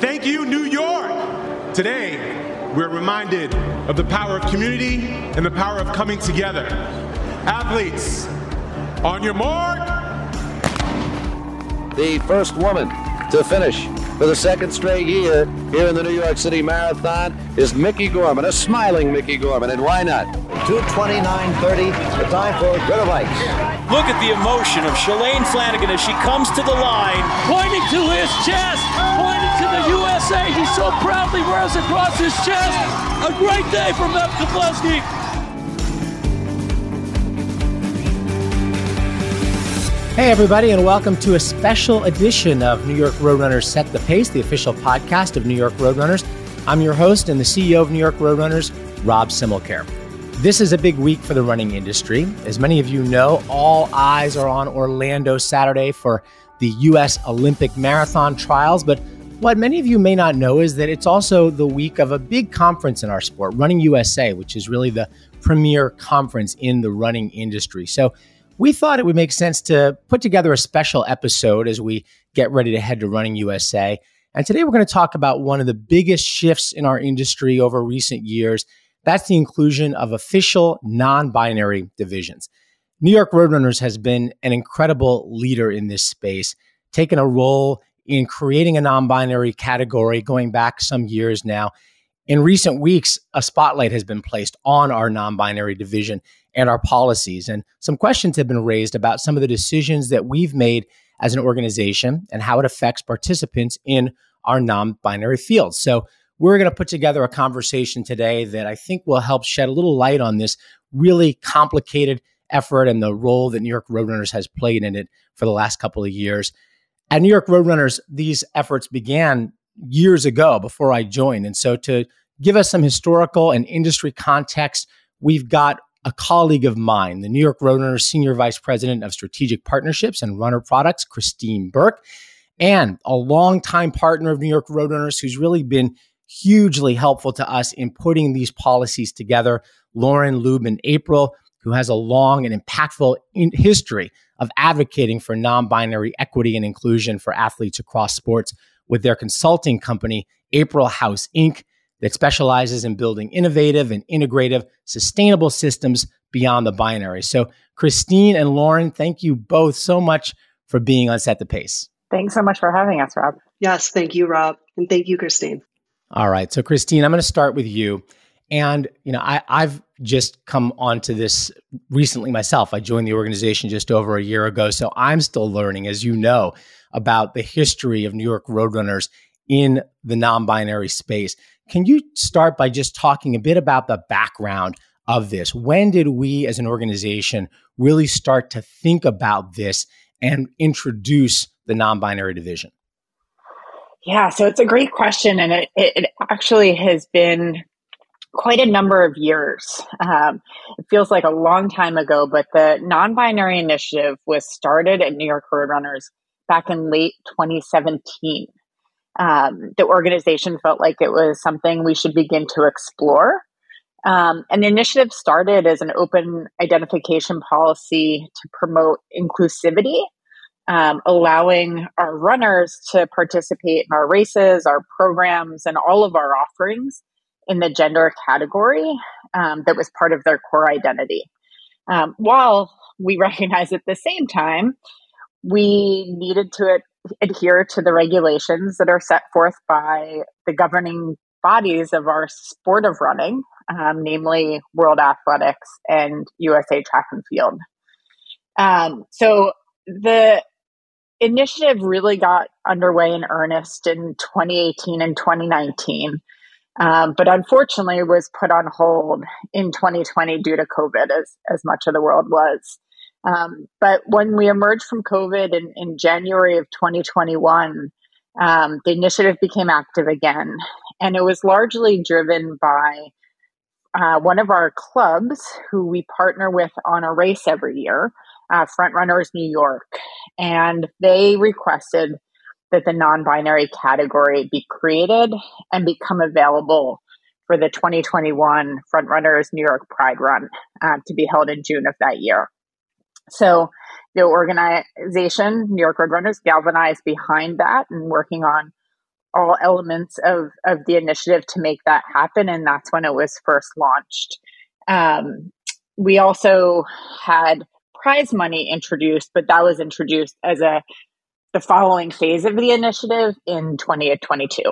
Thank you, New York. Today, we're reminded of the power of community and the power of coming together. Athletes, on your mark. The first woman to finish for the second straight year here in the New York City Marathon is Miki Gorman, a smiling Miki Gorman, and why not? 229.30, the time for Grete Waitz. Look at the emotion of Shalane Flanagan as she comes to the line, pointing to his chest, pointing to the USA. He so proudly wears across his chest. A great day for Meb Keflezighi. Hey, everybody, and welcome to a special edition of New York Roadrunners Set the Pace, the official podcast of New York Roadrunners. I'm your host and the CEO of New York Roadrunners, Rob Simmelkjaer. This is a big week for the running industry. As many of you know, all eyes are on Orlando Saturday for the U.S. Olympic Marathon trials. But what many of you may not know is that it's also the week of a big conference in our sport, Running USA, which is really the premier conference in the running industry. So we thought it would make sense to put together a special episode as we get ready to head to Running USA. And today we're going to talk about one of the biggest shifts in our industry over recent years that's the inclusion of official non binary divisions. New York Roadrunners has been an incredible leader in this space, taking a role in creating a non binary category going back some years now. In recent weeks, a spotlight has been placed on our non binary division and our policies. And some questions have been raised about some of the decisions that we've made as an organization and how it affects participants in our non binary field. So, we're going to put together a conversation today that I think will help shed a little light on this really complicated effort and the role that New York Roadrunners has played in it for the last couple of years. At New York Roadrunners, these efforts began years ago before I joined. And so, to give us some historical and industry context, we've got a colleague of mine, the New York Roadrunners Senior Vice President of Strategic Partnerships and Runner Products, Christine Burke, and a longtime partner of New York Roadrunners who's really been hugely helpful to us in putting these policies together. Lauren Lubin April, who has a long and impactful history of advocating for non binary equity and inclusion for athletes across sports with their consulting company, April Haus Inc., that specializes in building innovative and integrative sustainable systems beyond the binary. So, Christine and Lauren, thank you both so much for being on Set the Pace. Thanks so much for having us, Rob. Yes, thank you, Rob. And thank you, Christine. All right. So, Christine, I'm going to start with you. And, you know, I, I've just come onto this recently myself. I joined the organization just over a year ago. So I'm still learning, as you know, about the history of New York Roadrunners in the non binary space. Can you start by just talking a bit about the background of this? When did we as an organization really start to think about this and introduce the non binary division? Yeah, so it's a great question, and it, it, actually has been quite a number of years. Um, it feels like a long time ago, but the non binary initiative was started at New York Roadrunners back in late 2017. Um, the organization felt like it was something we should begin to explore. Um, and the initiative started as an open identification policy to promote inclusivity um, allowing our runners to participate in our races, our programs, and all of our offerings in the gender category um, that was part of their core identity. Um, while we recognize at the same time, we needed to ad- adhere to the regulations that are set forth by the governing bodies of our sport of running, um, namely World Athletics and USA Track and Field. Um, so the initiative really got underway in earnest in 2018 and 2019. Um, but unfortunately was put on hold in 2020 due to COVID, as, as much of the world was. Um, but when we emerged from COVID in, in January of 2021, um, the initiative became active again. And it was largely driven by uh, one of our clubs who we partner with on a race every year, uh, Front Runners New York, and they requested that the non-binary category be created and become available for the 2021 Front Runners New York Pride Run uh, to be held in June of that year. So the organization, New York Roadrunners, galvanized behind that and working on all elements of of the initiative to make that happen, and that's when it was first launched. Um, we also had prize money introduced, but that was introduced as a the following phase of the initiative in 2022.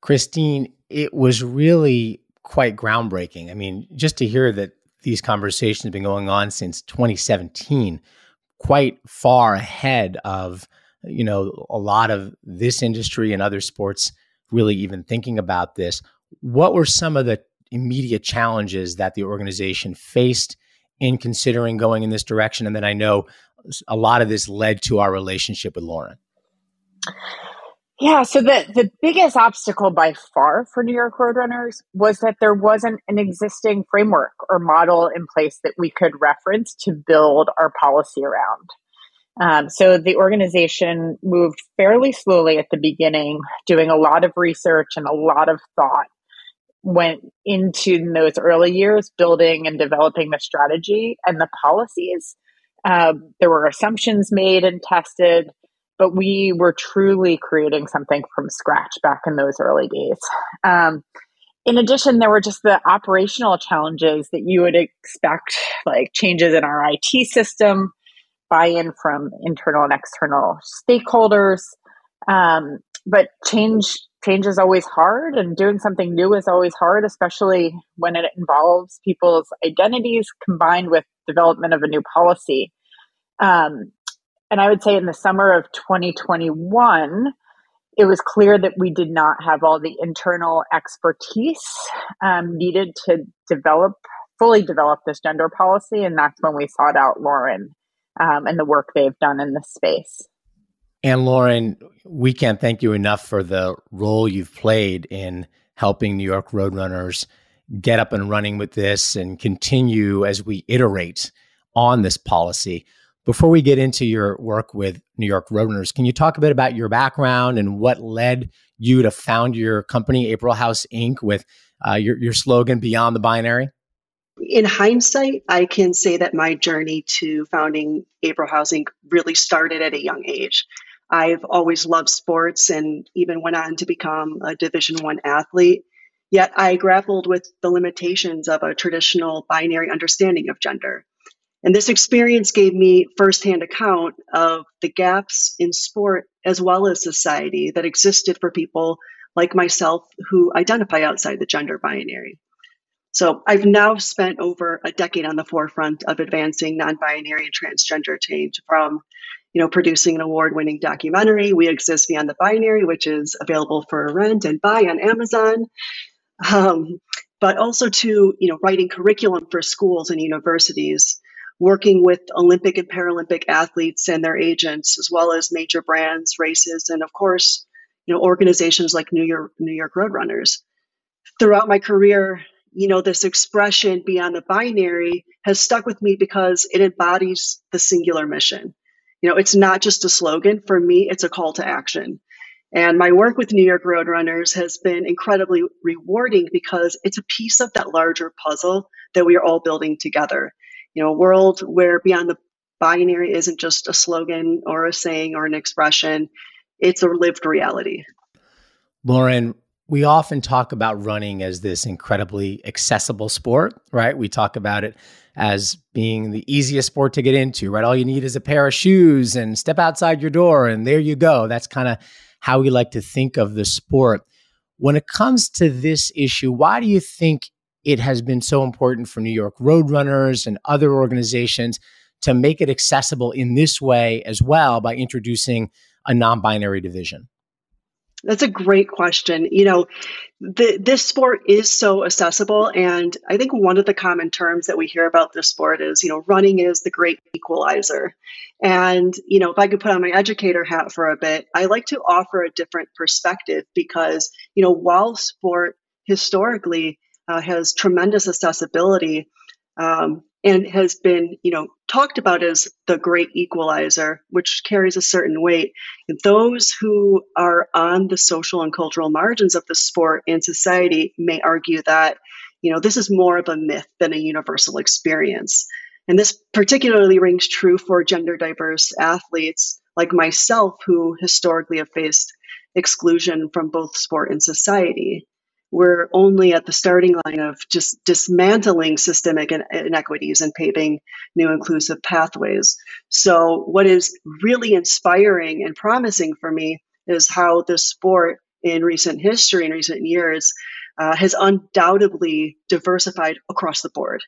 Christine, it was really quite groundbreaking. I mean, just to hear that these conversations have been going on since 2017, quite far ahead of you know a lot of this industry and other sports really even thinking about this. What were some of the immediate challenges that the organization faced in considering going in this direction? And then I know a lot of this led to our relationship with Lauren. Yeah, so the, the biggest obstacle by far for New York Roadrunners was that there wasn't an existing framework or model in place that we could reference to build our policy around. Um, so the organization moved fairly slowly at the beginning, doing a lot of research and a lot of thought went into those early years building and developing the strategy and the policies. Um, there were assumptions made and tested but we were truly creating something from scratch back in those early days. Um, in addition, there were just the operational challenges that you would expect, like changes in our IT system, buy in from internal and external stakeholders. Um, but change change is always hard, and doing something new is always hard, especially when it involves people's identities combined with development of a new policy. Um, and I would say in the summer of 2021, it was clear that we did not have all the internal expertise um, needed to develop, fully develop this gender policy. And that's when we sought out Lauren um, and the work they've done in this space. And Lauren, we can't thank you enough for the role you've played in helping New York Roadrunners get up and running with this and continue as we iterate on this policy. Before we get into your work with New York Roadrunners, can you talk a bit about your background and what led you to found your company, April Haus Inc., with uh, your, your slogan, Beyond the Binary? In hindsight, I can say that my journey to founding April Haus Inc. really started at a young age. I've always loved sports and even went on to become a Division One athlete. Yet I grappled with the limitations of a traditional binary understanding of gender. And this experience gave me firsthand account of the gaps in sport as well as society that existed for people like myself who identify outside the gender binary. So I've now spent over a decade on the forefront of advancing non-binary and transgender change from you know, producing an award-winning documentary, We Exist Beyond the Binary, which is available for rent and buy on Amazon, um, but also to, you know, writing curriculum for schools and universities working with Olympic and Paralympic athletes and their agents, as well as major brands, races, and of course, you know, organizations like New York New York Roadrunners. Throughout my career, you know, this expression beyond the binary has stuck with me because it embodies the singular mission. You know, it's not just a slogan. For me, it's a call to action. And my work with New York Roadrunners has been incredibly rewarding because it's a piece of that larger puzzle that we are all building together you know, a world where beyond the binary isn't just a slogan or a saying or an expression, it's a lived reality. Lauren, we often talk about running as this incredibly accessible sport, right? We talk about it as being the easiest sport to get into, right? All you need is a pair of shoes and step outside your door, and there you go. That's kind of how we like to think of the sport. When it comes to this issue, why do you think it has been so important for New York Roadrunners and other organizations to make it accessible in this way as well by introducing a non binary division? That's a great question. You know, the, this sport is so accessible. And I think one of the common terms that we hear about this sport is, you know, running is the great equalizer. And, you know, if I could put on my educator hat for a bit, I like to offer a different perspective because, you know, while sport historically uh, has tremendous accessibility um, and has been, you know, talked about as the great equalizer, which carries a certain weight. And those who are on the social and cultural margins of the sport and society may argue that, you know, this is more of a myth than a universal experience. And this particularly rings true for gender diverse athletes like myself, who historically have faced exclusion from both sport and society. We're only at the starting line of just dismantling systemic inequities and paving new inclusive pathways. So, what is really inspiring and promising for me is how the sport in recent history, in recent years, uh, has undoubtedly diversified across the board.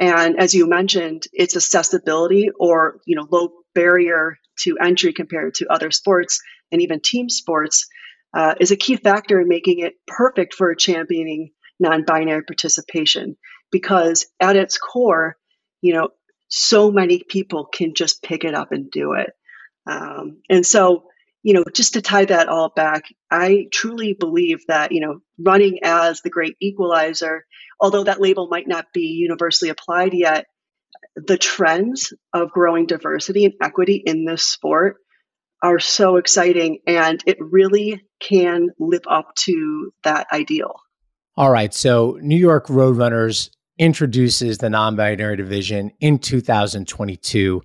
And as you mentioned, its accessibility or you know low barrier to entry compared to other sports and even team sports uh, is a key factor in making it perfect for championing non-binary participation because at its core you know so many people can just pick it up and do it. Um, and so you know just to tie that all back i truly believe that you know running as the great equalizer although that label might not be universally applied yet the trends of growing diversity and equity in this sport are so exciting and it really can live up to that ideal. All right. So, New York Roadrunners introduces the non binary division in 2022.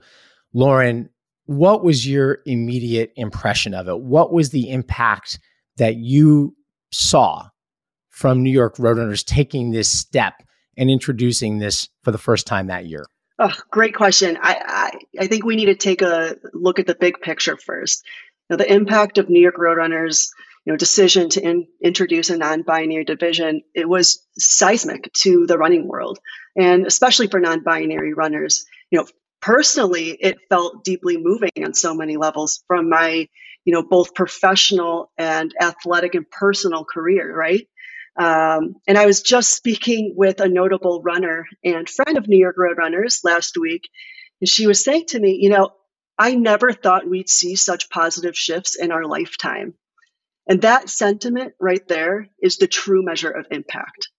Lauren, what was your immediate impression of it? What was the impact that you saw from New York Roadrunners taking this step and introducing this for the first time that year? Oh, great question. I, I, I think we need to take a look at the big picture first. Know, the impact of New York Roadrunners, you know, decision to in, introduce a non-binary division, it was seismic to the running world, and especially for non-binary runners. You know, personally, it felt deeply moving on so many levels from my, you know, both professional and athletic and personal career. Right. Um, and I was just speaking with a notable runner and friend of New York Roadrunners last week. And she was saying to me, you know, I never thought we'd see such positive shifts in our lifetime. And that sentiment right there is the true measure of impact.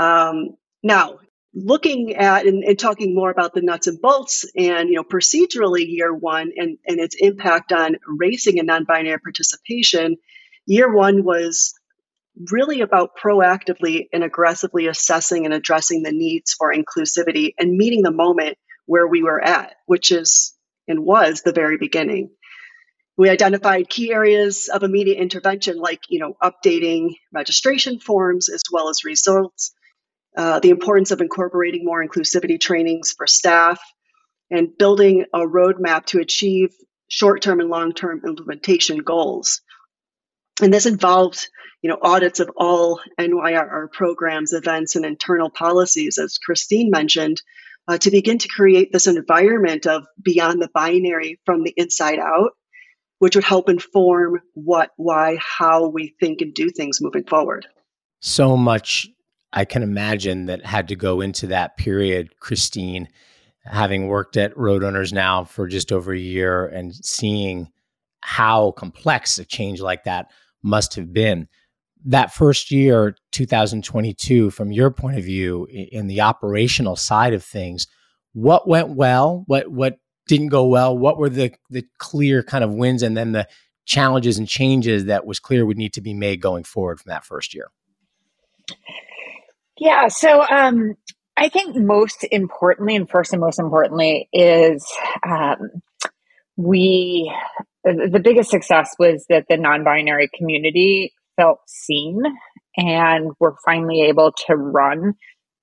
Um, now, looking at and, and, talking more about the nuts and bolts and you know procedurally year one and, and its impact on racing and non-binary participation year one was really about proactively and aggressively assessing and addressing the needs for inclusivity and meeting the moment where we were at, which is and was the very beginning. We identified key areas of immediate intervention, like you know, updating registration forms as well as results, uh, the importance of incorporating more inclusivity trainings for staff, and building a roadmap to achieve short-term and long-term implementation goals. And this involved you know, audits of all NYRR programs, events, and internal policies, as Christine mentioned, uh, to begin to create this environment of beyond the binary from the inside out, which would help inform what, why, how we think and do things moving forward. So much I can imagine that had to go into that period, Christine, having worked at Roadrunners now for just over a year and seeing how complex a change like that must have been that first year 2022 from your point of view in the operational side of things what went well? What what didn't go well? What were the the clear kind of wins and then the challenges and changes that was clear would need to be made going forward from that first year? Yeah so um i think most importantly and first and most importantly is um we the biggest success was that the non-binary community felt seen and were finally able to run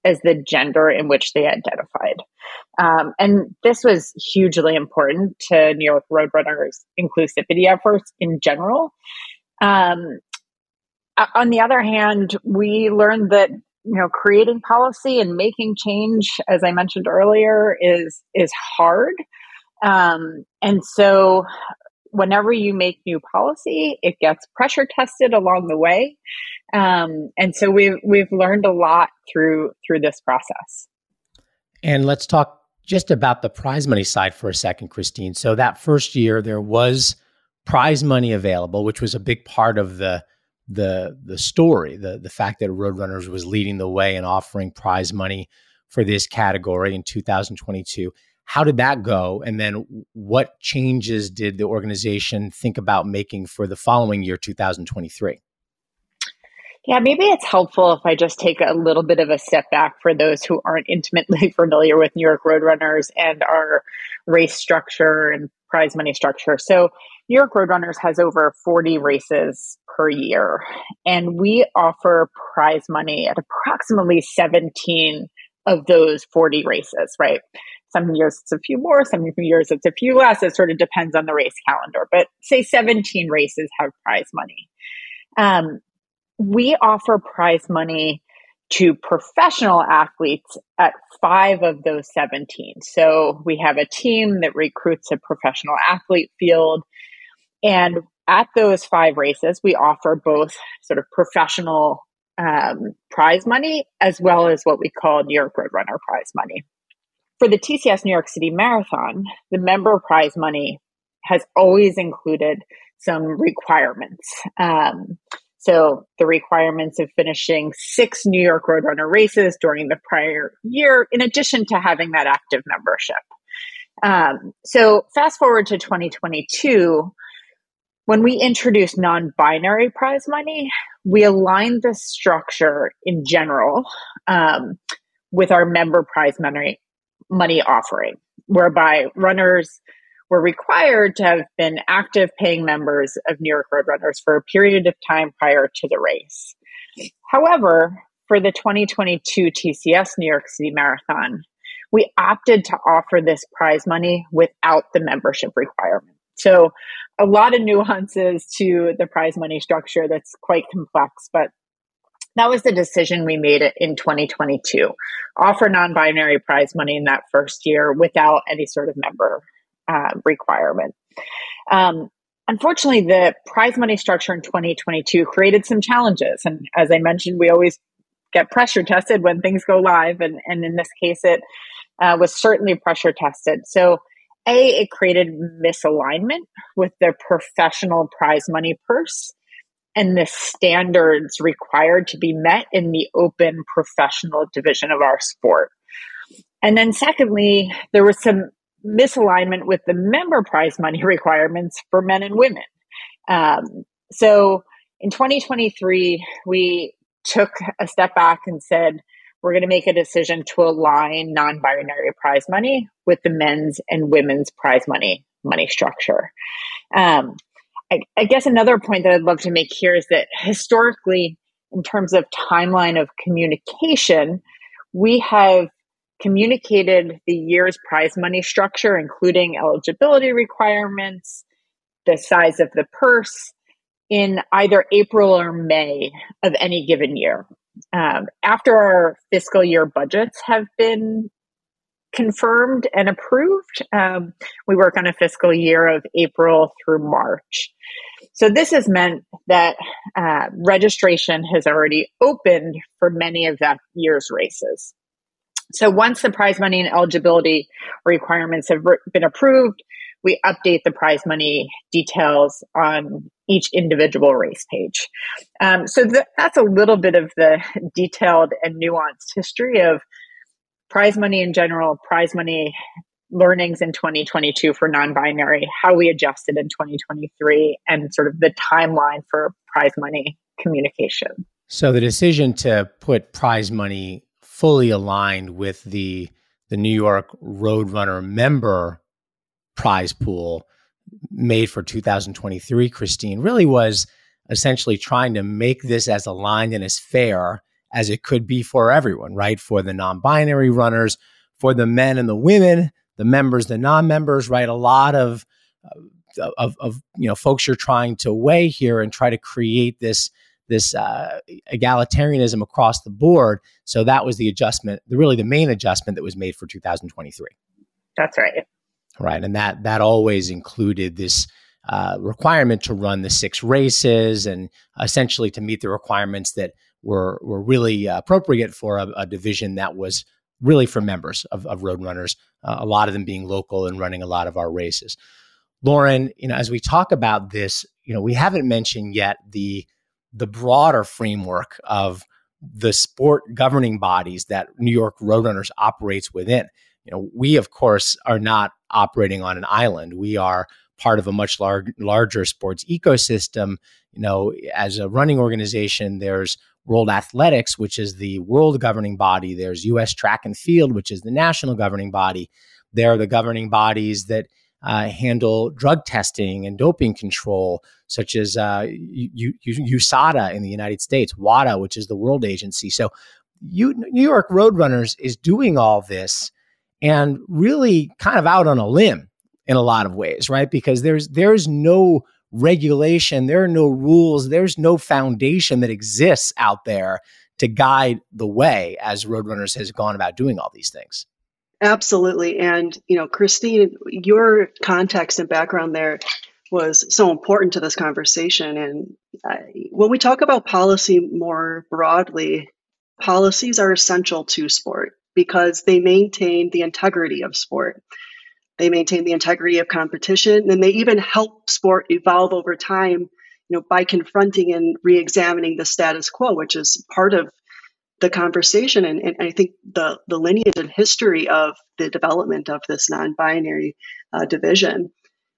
as the gender in which they identified. Um, and this was hugely important to New York Roadrunners' inclusivity efforts in general. Um, on the other hand, we learned that you know creating policy and making change, as I mentioned earlier, is is hard. Um, and so whenever you make new policy, it gets pressure tested along the way. Um, and so we've we've learned a lot through through this process. And let's talk just about the prize money side for a second, Christine. So that first year there was prize money available, which was a big part of the the the story, the the fact that Roadrunners was leading the way and offering prize money for this category in 2022. How did that go? And then what changes did the organization think about making for the following year, 2023? Yeah, maybe it's helpful if I just take a little bit of a step back for those who aren't intimately familiar with New York Roadrunners and our race structure and prize money structure. So, New York Roadrunners has over 40 races per year, and we offer prize money at approximately 17 of those 40 races, right? Some years it's a few more, some years it's a few less. It sort of depends on the race calendar, but say 17 races have prize money. Um, we offer prize money to professional athletes at five of those 17. So we have a team that recruits a professional athlete field. And at those five races, we offer both sort of professional um, prize money as well as what we call New York Roadrunner prize money. For the TCS New York City Marathon, the member prize money has always included some requirements. Um, so the requirements of finishing six New York Roadrunner races during the prior year, in addition to having that active membership. Um, so fast forward to 2022, when we introduced non-binary prize money, we aligned the structure in general um, with our member prize money money offering, whereby runners were required to have been active paying members of New York Roadrunners for a period of time prior to the race. However, for the 2022 TCS New York City Marathon, we opted to offer this prize money without the membership requirement. So, a lot of nuances to the prize money structure that's quite complex, but that was the decision we made in 2022 offer non binary prize money in that first year without any sort of member uh, requirement. Um, unfortunately, the prize money structure in 2022 created some challenges. And as I mentioned, we always get pressure tested when things go live. And, and in this case, it uh, was certainly pressure tested. So, A, it created misalignment with the professional prize money purse and the standards required to be met in the open professional division of our sport. And then, secondly, there was some misalignment with the member prize money requirements for men and women. Um, so in 2023, we took a step back and said, we're going to make a decision to align non binary prize money with the men's and women's prize money money structure. Um, I, I guess another point that I'd love to make here is that historically, in terms of timeline of communication, we have communicated the year's prize money structure, including eligibility requirements, the size of the purse, in either April or May of any given year. Um, after our fiscal year budgets have been confirmed and approved, um, we work on a fiscal year of April through March. So this has meant that uh, registration has already opened for many of that year's races. So once the prize money and eligibility requirements have been approved, we update the prize money details on each individual race page. Um, so th- that's a little bit of the detailed and nuanced history of prize money in general, prize money learnings in 2022 for non-binary, how we adjusted in 2023, and sort of the timeline for prize money communication. So the decision to put prize money fully aligned with the the New York Roadrunner member prize pool made for 2023, Christine, really was essentially trying to make this as aligned and as fair as it could be for everyone, right? For the non binary runners, for the men and the women, the members, the non members, right? A lot of, of, of, you know, folks you're trying to weigh here and try to create this this uh, egalitarianism across the board. So that was the adjustment, the really the main adjustment that was made for 2023. That's right. Right, and that that always included this uh, requirement to run the six races and essentially to meet the requirements that were were really appropriate for a, a division that was really for members of, of Roadrunners. Uh, a lot of them being local and running a lot of our races. Lauren, you know, as we talk about this, you know, we haven't mentioned yet the the broader framework of the sport governing bodies that New York Roadrunners operates within. You know, we of course are not operating on an island. We are part of a much lar- larger sports ecosystem. You know, as a running organization, there's World Athletics, which is the world governing body. There's U.S. Track and Field, which is the national governing body. There are the governing bodies that uh, handle drug testing and doping control, such as uh, U- U- USADA in the United States, WADA, which is the World Agency. So, you, New York Roadrunners is doing all this and really kind of out on a limb in a lot of ways, right? Because there's there's no regulation, there are no rules, there's no foundation that exists out there to guide the way as Roadrunners has gone about doing all these things. Absolutely. And, you know, Christine, your context and background there was so important to this conversation. And uh, when we talk about policy more broadly, policies are essential to sport because they maintain the integrity of sport. They maintain the integrity of competition and they even help sport evolve over time, you know, by confronting and re-examining the status quo, which is part of the conversation and, and, I think the, the lineage and history of the development of this non binary uh, division.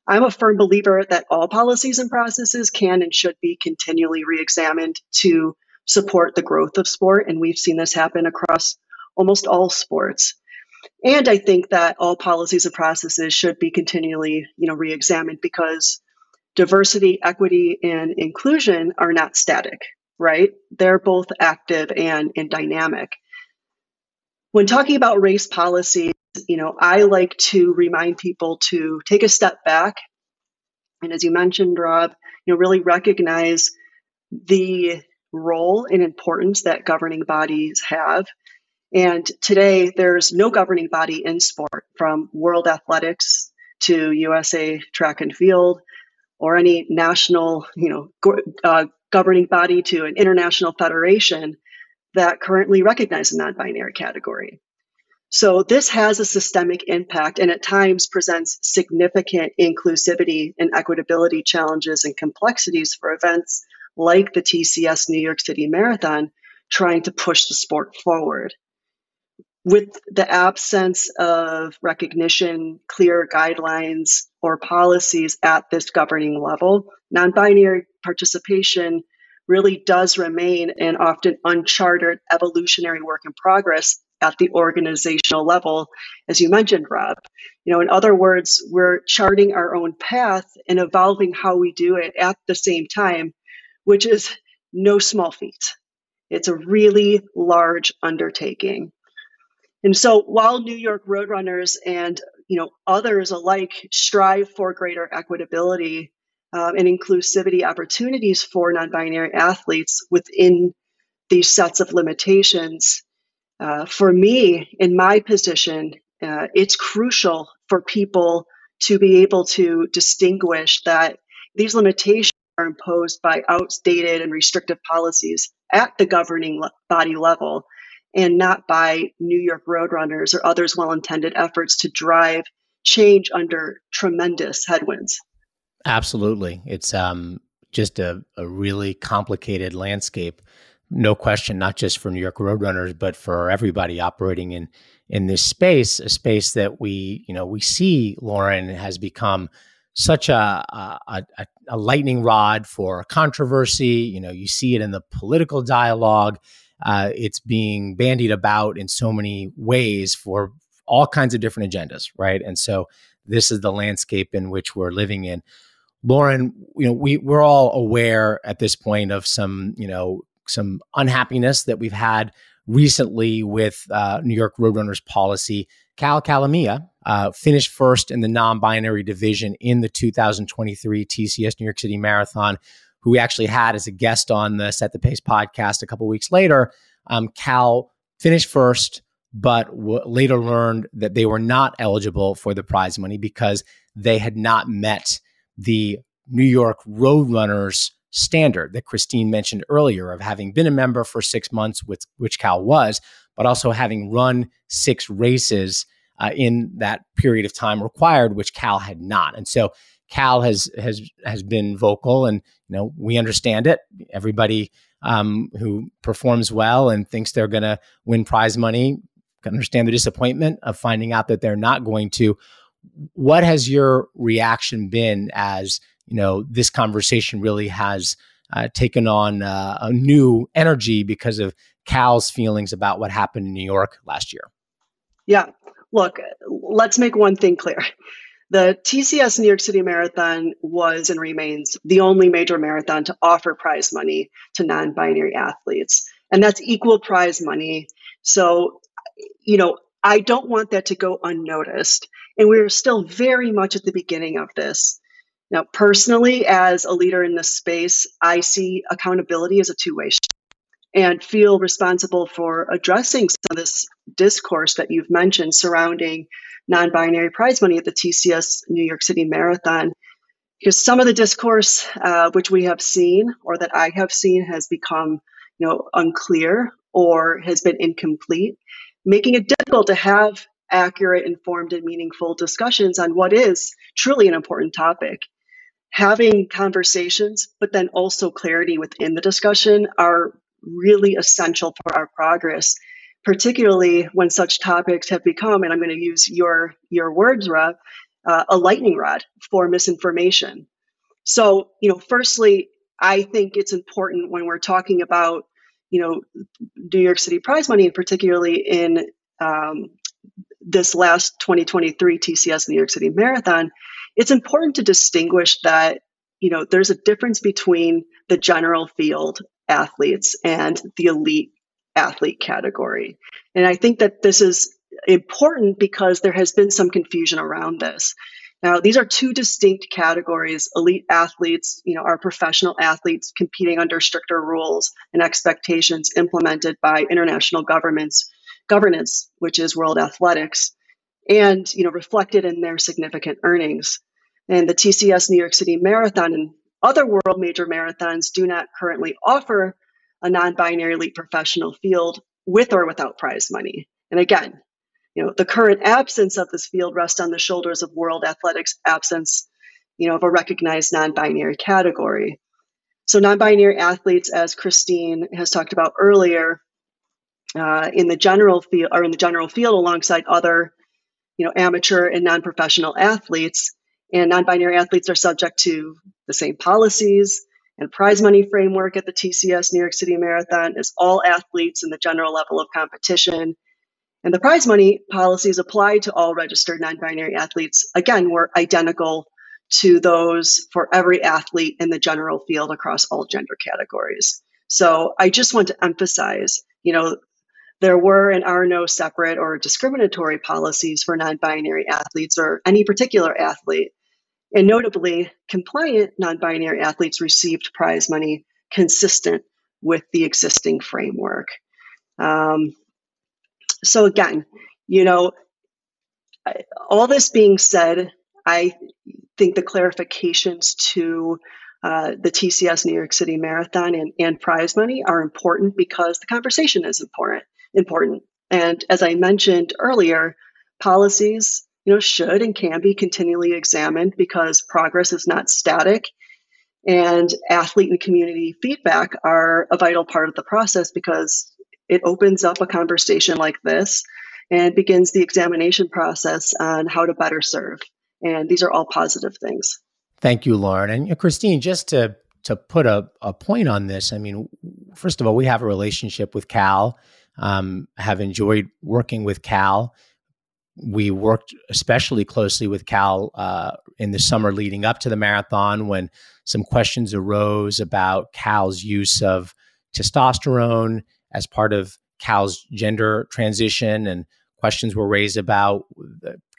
I'm a firm believer that all policies and processes can and should be continually re examined to support the growth of sport. And we've seen this happen across almost all sports. And I think that all policies and processes should be continually you know, re examined because diversity, equity, and inclusion are not static right? They're both active and, and dynamic. When talking about race policies, you know, I like to remind people to take a step back. And as you mentioned, Rob, you know, really recognize the role and importance that governing bodies have. And today, there's no governing body in sport from World Athletics to USA Track and Field or any national, you know, uh, governing body to an international federation that currently recognize a non binary category. So this has a systemic impact and at times presents significant inclusivity and equitability challenges and complexities for events like the TCS New York City Marathon trying to push the sport forward. With the absence of recognition, clear guidelines, or policies at this governing level, non binary participation really does remain an often uncharted evolutionary work in progress at the organizational level, as you mentioned, Rob. You know, in other words, we're charting our own path and evolving how we do it at the same time, which is no small feat. It's a really large undertaking. And so while New York Roadrunners and you know others alike strive for greater equitability um, and inclusivity opportunities for non binary athletes within these sets of limitations. Uh, for me, in my position, uh, it's crucial for people to be able to distinguish that these limitations are imposed by outdated and restrictive policies at the governing body level and not by New York Roadrunners or others well intended efforts to drive change under tremendous headwinds. Absolutely. It's um, just a, a really complicated landscape. No question, not just for New York Roadrunners, but for everybody operating in in this space, a space that we, you know, we see Lauren has become such a, a, a, a lightning rod for controversy. You know, you see it in the political dialogue. Uh, it's being bandied about in so many ways for all kinds of different agendas, right? And so this is the landscape in which we're living in. Lauren, you know, we we're all aware at this point of some, you know, some unhappiness that we've had recently with uh, New York Roadrunners policy. Cal Calamia uh, finished first in the non-binary division in the 2023 TCS New York City Marathon, who we actually had as a guest on the Set the Pace podcast a couple weeks later. Um, Cal finished first, but w- later learned that they were not eligible for the prize money because they had not met the New York Roadrunners standard that Christine mentioned earlier of having been a member for six months, which, which Cal was, but also having run six races uh, in that period of time required, which Cal had not. And so Cal has has has been vocal, and you know we understand it. Everybody um, who performs well and thinks they're going to win prize money can understand the disappointment of finding out that they're not going to what has your reaction been as you know this conversation really has uh, taken on uh, a new energy because of Cal's feelings about what happened in New York last year? Yeah, look, let's make one thing clear. The TCS New York City Marathon was and remains the only major marathon to offer prize money to non binary athletes. And that's equal prize money. So, you know, I don't want that to go unnoticed. And we're still very much at the beginning of this. Now, personally, as a leader in this space, I see accountability as a two way and feel responsible for addressing some of this discourse that you've mentioned surrounding non binary prize money at the TCS New York City Marathon. Because some of the discourse uh, which we have seen or that I have seen has become you know, unclear or has been incomplete, making it difficult to have accurate, informed, and meaningful discussions on what is truly an important topic. Having conversations, but then also clarity within the discussion are really essential for our progress particularly when such topics have become, and I'm going to use your your words, Rob, uh, a lightning rod for misinformation. So, you know, firstly, I think it's important when we're talking about, you know, New York City prize money, and particularly in um, this last 2023 TCS New York City Marathon, it's important to distinguish that, you know, there's a difference between the general field athletes and the elite athlete category. And I think that this is important because there has been some confusion around this. Now, these are two distinct categories. Elite athletes, you know, are professional athletes competing under stricter rules and expectations implemented by international governments, governance, which is World Athletics, and, you know, reflected in their significant earnings. And the TCS New York City Marathon other world major marathons do not currently offer a non-binary elite professional field with or without prize money. And again, you know, the current absence of this field rests on the shoulders of world athletics absence, you know, of a recognized non-binary category. So non-binary athletes, as Christine has talked about earlier, uh, in the general field or in the general field alongside other, you know, amateur and non-professional athletes, and non-binary athletes are subject to the same policies, and prize money framework at the TCS New York City Marathon is all athletes in the general level of competition. And the prize money policies applied to all registered non binary athletes, again, were identical to those for every athlete in the general field across all gender categories. So I just want to emphasize, you know, there were and are no separate or discriminatory policies for non binary athletes or any particular athlete. And notably, compliant non binary athletes received prize money consistent with the existing framework. Um, so, again, you know, all this being said, I think the clarifications to uh, the TCS New York City Marathon and, and prize money are important because the conversation is important. Important, and as I mentioned earlier, policies you know, should and can be continually examined because progress is not static. And athlete and community feedback are a vital part of the process because it opens up a conversation like this and begins the examination process on how to better serve. And these are all positive things. Thank you, Lauren. And Christine, just to to put a, a point on this, I mean, first of all, we have a relationship with Cal. Um, have enjoyed working with Cal we worked especially closely with Cal uh, in the summer leading up to the marathon when some questions arose about Cal's use of testosterone as part of Cal's gender transition, and questions were raised about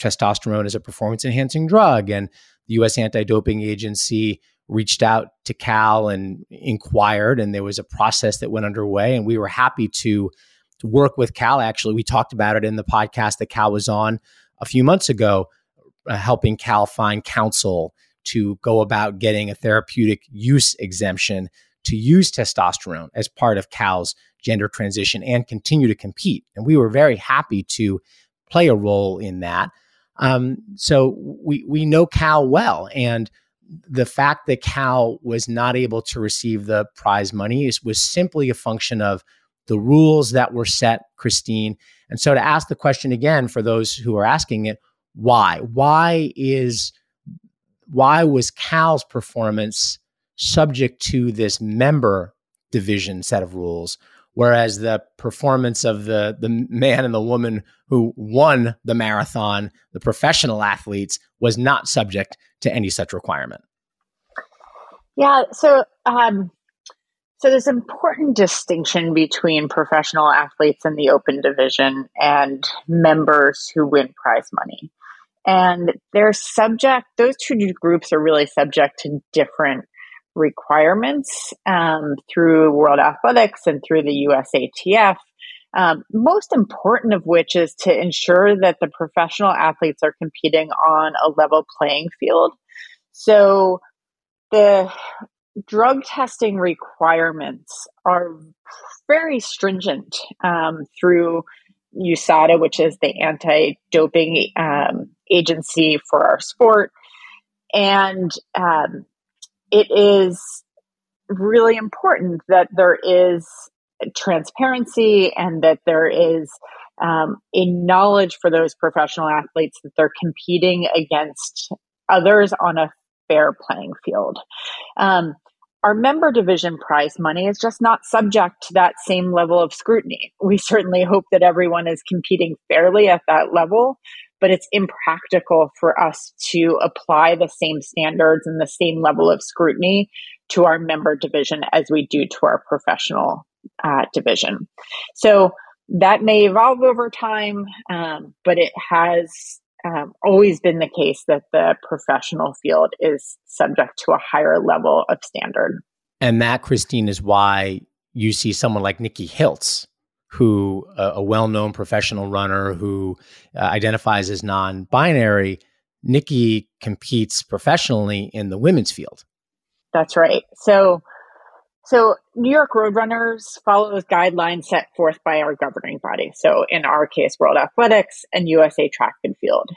testosterone as a performance enhancing drug. And the U.S. Anti Doping Agency reached out to Cal and inquired, and there was a process that went underway, and we were happy to to work with Cal. Actually, we talked about it in the podcast that Cal was on a few months ago, uh, helping Cal find counsel to go about getting a therapeutic use exemption to use testosterone as part of Cal's gender transition and continue to compete. And we were very happy to play a role in that. Um, so we we know Cal well, and the fact that Cal was not able to receive the prize money is, was simply a function of the rules that were set, Christine. And so to ask the question again for those who are asking it, why? Why is why was Cal's performance subject to this member division set of rules whereas the performance of the the man and the woman who won the marathon, the professional athletes, was not subject to any such requirement. Yeah, so um, so there's an important distinction between professional athletes in the open division and members who win prize money. And they're subject, those two groups are really subject to different requirements um, through World Athletics and through the USATF. Um, most important of which is to ensure that the professional athletes are competing on a level playing field. So the drug testing requirements are very stringent um, through USADA, which is the anti doping um, agency for our sport. And um, it is really important that there is transparency and that there is um, a knowledge for those professional athletes that they're competing against others on a fair playing field. Um, our member division prize money is just not subject to that same level of scrutiny. We certainly hope that everyone is competing fairly at that level, but it's impractical for us to apply the same standards and the same level of scrutiny to our member division as we do to our professional uh, division. So that may evolve over time, um, but it has um, always been the case that the professional field is subject to a higher level of standard. And that, Christine, is why you see someone like Nikki Hiltz who uh, a well-known professional runner who uh, identifies as non-binary nikki competes professionally in the women's field that's right so so new york roadrunners follows guidelines set forth by our governing body so in our case world athletics and usa track and field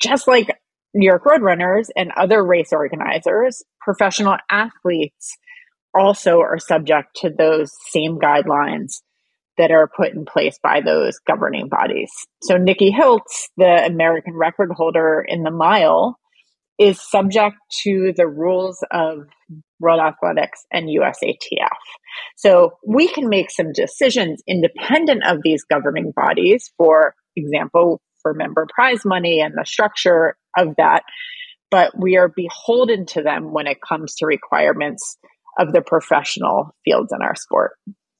just like new york roadrunners and other race organizers professional athletes also are subject to those same guidelines that are put in place by those governing bodies. So Nikki Hiltz, the American record holder in the mile, is subject to the rules of World Athletics and USATF. So we can make some decisions independent of these governing bodies, for example, for member prize money and the structure of that, but we are beholden to them when it comes to requirements of the professional fields in our sport.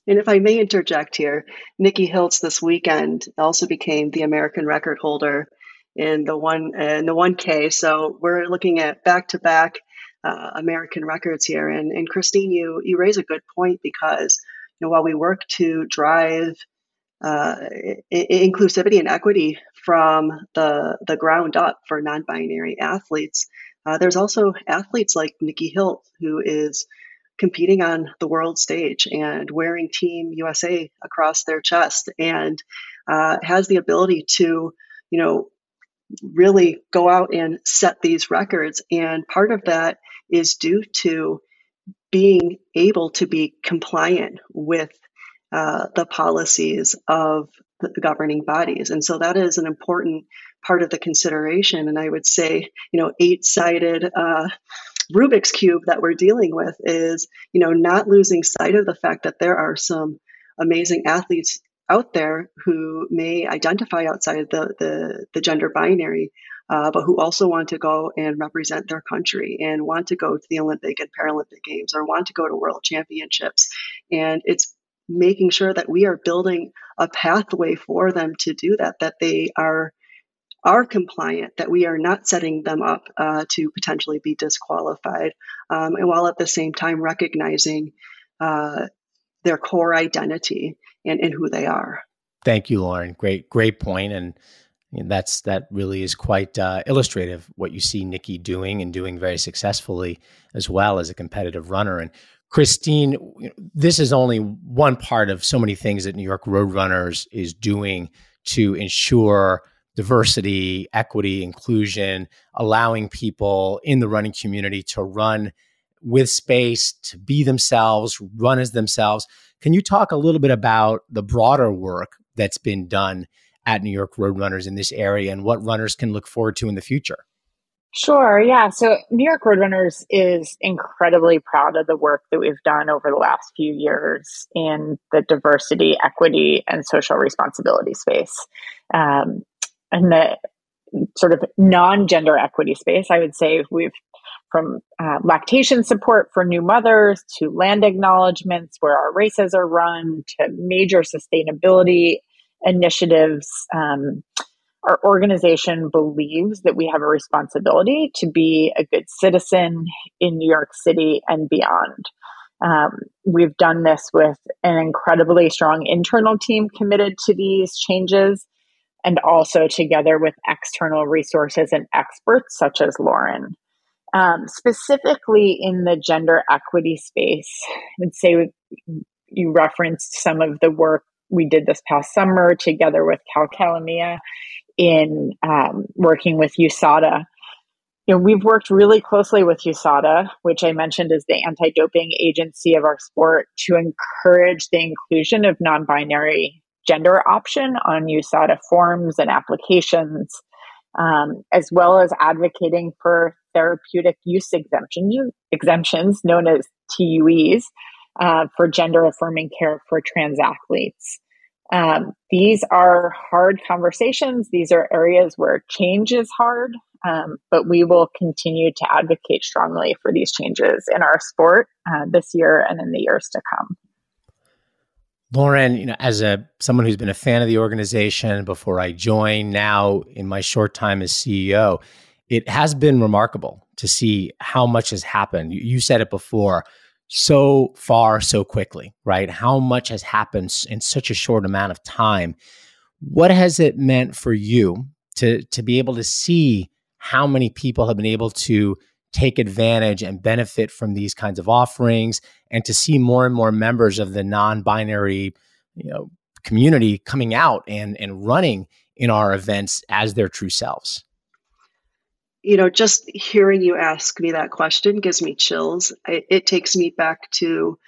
And if I may interject here, Nikki Hiltz this weekend also became the American record holder in the one in the one K. So we're looking at back to back American records here. And and Christine, you you raise a good point because you know while we work to drive uh, I- inclusivity and equity from the the ground up for non-binary athletes, uh, there's also athletes like Nikki Hiltz, who is competing on the world stage and wearing Team USA across their chest and uh, has the ability to, you know, really go out and set these records. And part of that is due to being able to be compliant with uh, the policies of the governing bodies. And so that is an important part of the consideration. And I would say, you know, eight sided uh, Rubik's cube that we're dealing with is, you know, not losing sight of the fact that there are some amazing athletes out there who may identify outside the the, the gender binary, uh, but who also want to go and represent their country and want to go to the Olympic and Paralympic Games or want to go to World Championships, and it's making sure that we are building a pathway for them to do that that they are are compliant, that we are not setting them up uh, to potentially be disqualified, um, and while at the same time recognizing uh, their core identity and, and who they are. Thank you, Lauren. Great, great point, and that's that really is quite uh, illustrative what you see Nikki doing and doing very successfully as well as a competitive runner. And Christine, this is only one part of so many things that New York Roadrunners is doing to ensure diversity, equity, inclusion, allowing people in the running community to run with space, to be themselves, run as themselves. Can you talk a little bit about the broader work that's been done at New York Roadrunners in this area and what runners can look forward to in the future? Sure. Yeah. So New York Roadrunners is incredibly proud of the work that we've done over the last few years in the diversity, equity, and social responsibility space. Um, and the sort of non gender equity space, I would say we've from uh, lactation support for new mothers to land acknowledgments where our races are run to major sustainability initiatives. Um, our organization believes that we have a responsibility to be a good citizen in New York City and beyond. Um, we've done this with an incredibly strong internal team committed to these changes and also together with external resources and experts such as Lauren. Um, specifically in the gender equity space, I would say you referenced some of the work we did this past summer together with Cal Calamia in um, working with USADA. You know, we've worked really closely with USADA, which I mentioned is the anti-doping agency of our sport, to encourage the inclusion of non-binary gender option on USADA forms and applications, um, as well as advocating for therapeutic use exemptions, exemptions known as TUEs, uh, for gender affirming care for trans athletes. Um, these are hard conversations. These are areas where change is hard, um, but we will continue to advocate strongly for these changes in our sport uh, this year and in the years to come. Lauren, you know, as a someone who's been a fan of the organization before I joined, now in my short time as CEO, it has been remarkable to see how much has happened. You, you said it before so far so quickly, right? How much has happened in such a short amount of time. What has it meant for you to to be able to see how many people have been able to take advantage and benefit from these kinds of offerings and to see more and more members of the non-binary, you know, community coming out and and running in our events as their true selves? you know, just hearing you ask me that question gives me chills. It takes me back to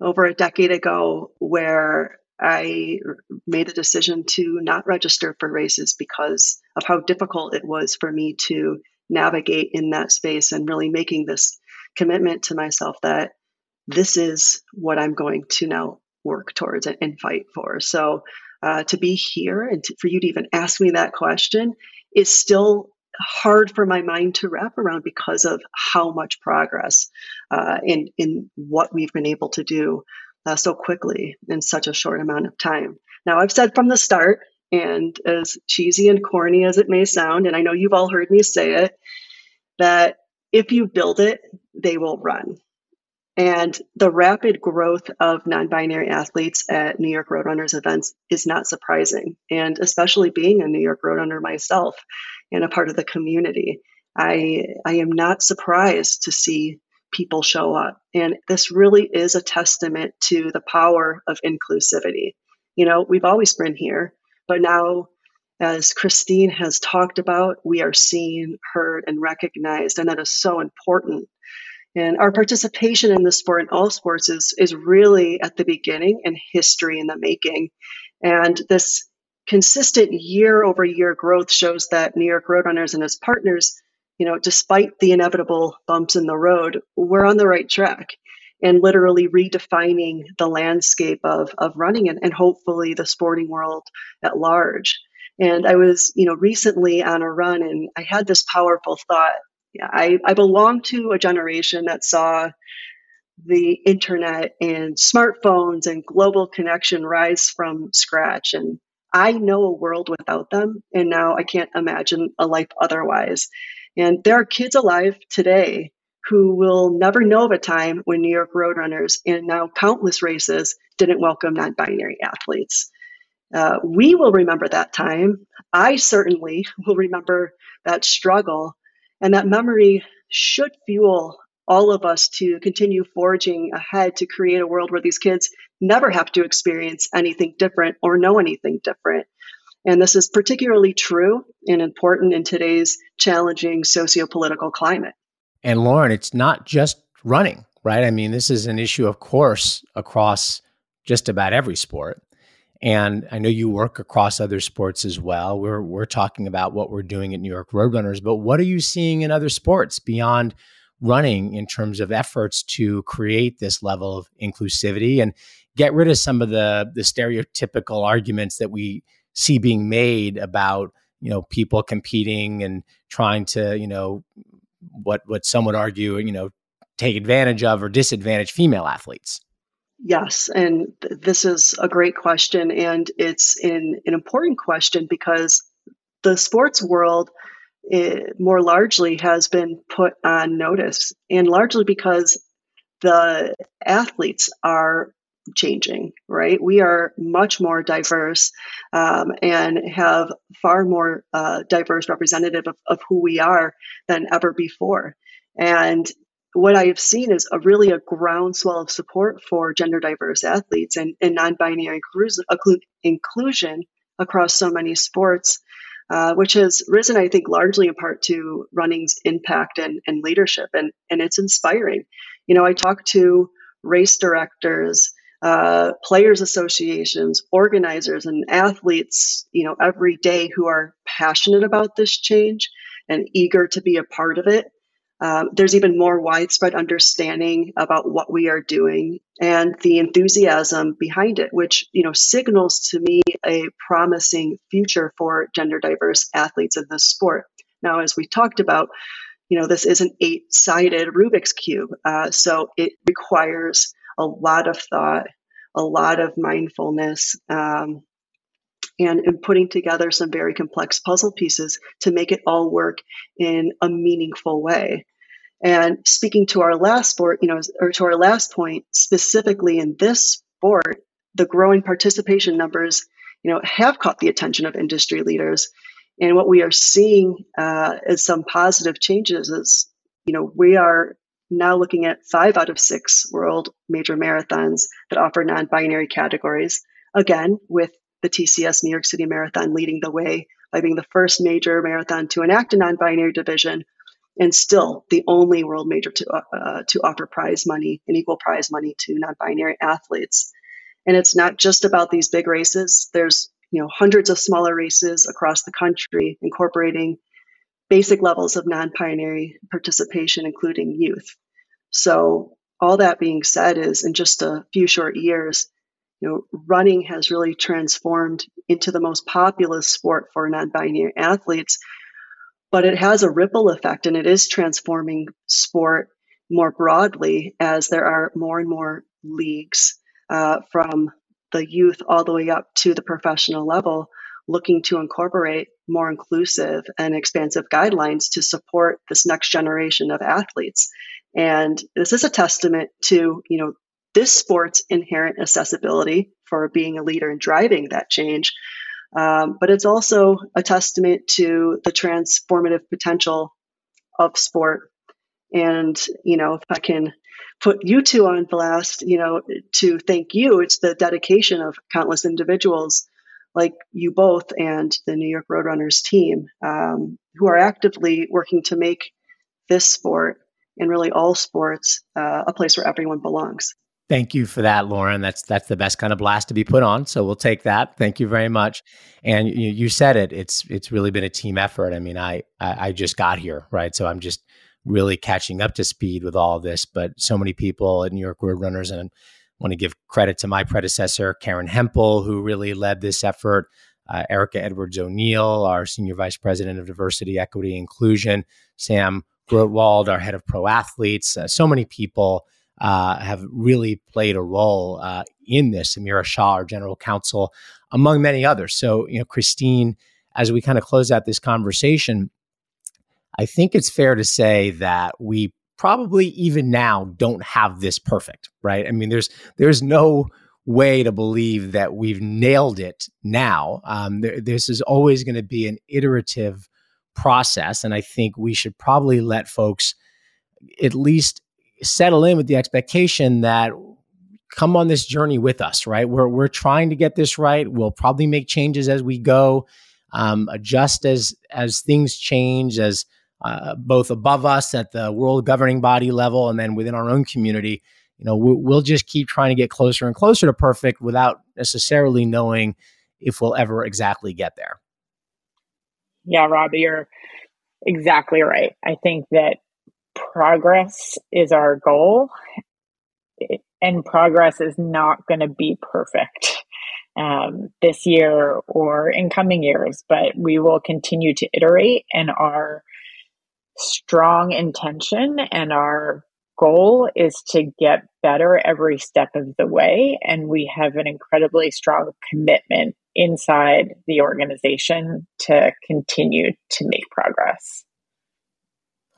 over a decade ago where I made a decision to not register for races because of how difficult it was for me to navigate in that space and really making this commitment to myself that this is what I'm going to now work towards and, and fight for. So uh, to be here and to, for you to even ask me that question is still hard for my mind to wrap around because of how much progress uh, in in what we've been able to do uh, so quickly in such a short amount of time. Now, I've said from the start, and as cheesy and corny as it may sound, and I know you've all heard me say it, that if you build it, they will run. And the rapid growth of non binary athletes at New York Roadrunners events is not surprising. And especially being a New York Roadrunner myself and a part of the community, I, I am not surprised to see people show up. And this really is a testament to the power of inclusivity. You know, we've always been here, but now, as Christine has talked about, we are seen, heard, and recognized. And that is so important and our participation in the sport and all sports is, is really at the beginning and history in the making. And this consistent year over year growth shows that New York Roadrunners and its partners, you know, despite the inevitable bumps in the road, we're on the right track and literally redefining the landscape of, of running and, and hopefully the sporting world at large. And I was, you know, recently on a run and I had this powerful thought I, I belong to a generation that saw the internet and smartphones and global connection rise from scratch. And I know a world without them. And now I can't imagine a life otherwise. And there are kids alive today who will never know of a time when New York Roadrunners and now countless races didn't welcome non binary athletes. Uh, we will remember that time. I certainly will remember that struggle. And that memory should fuel all of us to continue forging ahead to create a world where these kids never have to experience anything different or know anything different. And this is particularly true and important in today's challenging socio-political climate. And Lauren, it's not just running, right? I mean, this is an issue, of course, across just about every sport. And I know you work across other sports as well. We're we're talking about what we're doing at New York Roadrunners, but what are you seeing in other sports beyond running in terms of efforts to create this level of inclusivity and get rid of some of the the stereotypical arguments that we see being made about you know people competing and trying to you know what what some would argue you know take advantage of or disadvantage female athletes? Yes and th- this is a great question and it's an, an important question because the sports world it, eh, more largely has been put on notice and largely because the athletes are changing, right? We are much more diverse um, and have far more uh, diverse representative of, of who we are than ever before. And what I have seen is a really a groundswell of support for gender diverse athletes and, and non-binary inclusion across so many sports, uh, which has risen, I think, largely in part to running's impact and, and leadership. And, and it's inspiring. You know, I talk to race directors uh, players associations, organizers, and athletes, you know, every day who are passionate about this change and eager to be a part of it. Um, there's even more widespread understanding about what we are doing and the enthusiasm behind it, which you know signals to me a promising future for gender diverse athletes in this sport. Now, as we talked about, you know this is an eight-sided Rubik's cube, uh, so it requires a lot of thought, a lot of mindfulness, um, and, and putting together some very complex puzzle pieces to make it all work in a meaningful way. And speaking to our last sport, you know, or to our last point, specifically in this sport, the growing participation numbers, you know, have caught the attention of industry leaders. And what we are seeing uh, as some positive changes is, you know, we are now looking at five out of six world major marathons that offer non binary categories. Again, with the TCS New York City Marathon leading the way by being the first major marathon to enact a non binary division and still the only world major to, uh, uh, to offer prize money and equal prize money to non binary athletes. And it's not just about these big races, there's you know hundreds of smaller races across the country incorporating basic levels of non-binary participation, including youth. So all that being said is in just a few short years, you know, running has really transformed into the most populous sport for non-binary athletes, but it has a ripple effect and it is transforming sport more broadly as there are more and more leagues uh, from the youth all the way up to the professional level looking to incorporate more inclusive and expansive guidelines to support this next generation of athletes. And this is a testament to, you know, this sport's inherent accessibility for being a leader and driving that change. Um, but it's also a testament to the transformative potential of sport. And, you know, if I can put you two on blast, you know, to thank you, it's the dedication of countless individuals like you both and the New York Roadrunners team, um, who are actively working to make this sport and really all sports uh, a place where everyone belongs. Thank you for that, Lauren. That's that's the best kind of blast to be put on. So we'll take that. Thank you very much. And you, you said it. It's it's really been a team effort. I mean, I, I I just got here, right? So I'm just really catching up to speed with all this. But so many people at New York Roadrunners and want to give credit to my predecessor, Kerin Hempel, who really led this effort. Uh, Erica Edwards O'Neill, our Senior Vice President of Diversity, Equity, Inclusion. Sam Grotewold, our Head of Pro Athletes. Uh, so many people uh, have really played a role uh, in this. Amira Shah, our General Counsel, among many others. So, you know, Christine, as we kind of close out this conversation, I think it's fair to say that we probably even now don't have this perfect, right? I mean, there's there's no way to believe that we've nailed it now. Um, there, this is always going to be an iterative process, and I think we should probably let folks at least settle in with the expectation that come on this journey with us, right? We're we're trying to get this right. We'll probably make changes as we go, um, adjust as as things change, as uh, both above us at the world governing body level and then within our own community. you know, we'll just keep trying to get closer and closer to perfect without necessarily knowing if we'll ever exactly get there. Yeah, Robbie, you're exactly right. I think that progress is our goal, and progress is not going to be perfect um, this year or in coming years, but we will continue to iterate, and our strong intention and our goal is to get better every step of the way. And we have an incredibly strong commitment inside the organization to continue to make progress.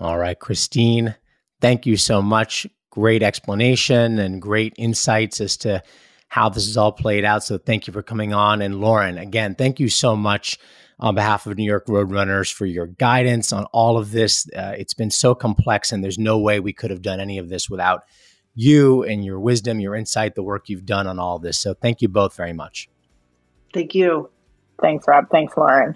All right, Christine, thank you so much. Great explanation and great insights as to how this is all played out. So thank you for coming on. And Lauren, again, thank you so much on behalf of New York Roadrunners for your guidance on all of this. Uh, it's been so complex, and there's no way we could have done any of this without you and your wisdom, your insight, the work you've done on all of this. So thank you both very much. Thank you. Thanks, Rob. Thanks, Lauren.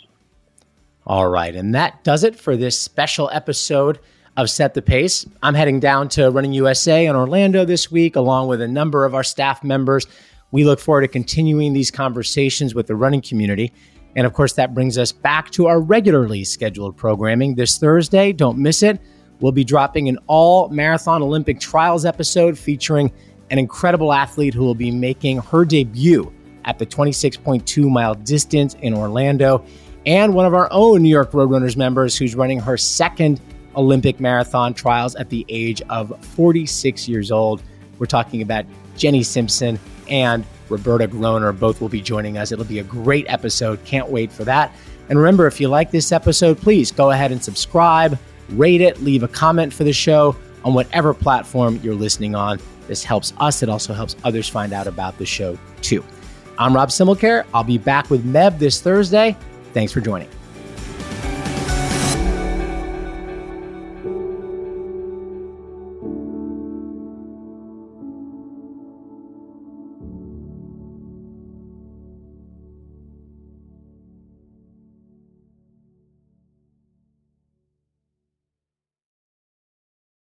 All right. And that does it for this special episode of Set the Pace. I'm heading down to Running USA in Orlando this week, along with a number of our staff members. We look forward to continuing these conversations with the running community. And of course, that brings us back to our regularly scheduled programming this Thursday. Don't miss it. We'll be dropping an all marathon Olympic trials episode featuring an incredible athlete who will be making her debut at the 26.2 mile distance in Orlando, and one of our own New York Roadrunners members who's running her second Olympic marathon trials at the age of 46 years old. We're talking about Jenny Simpson and Roberta Groner. Both will be joining us. It'll be a great episode. Can't wait for that. And remember, if you like this episode, please go ahead and subscribe, rate it, leave a comment for the show on whatever platform you're listening on. This helps us. It also helps others find out about the show, too. I'm Rob Simmelkjaer. I'll be back with Meb this Thursday. Thanks for joining.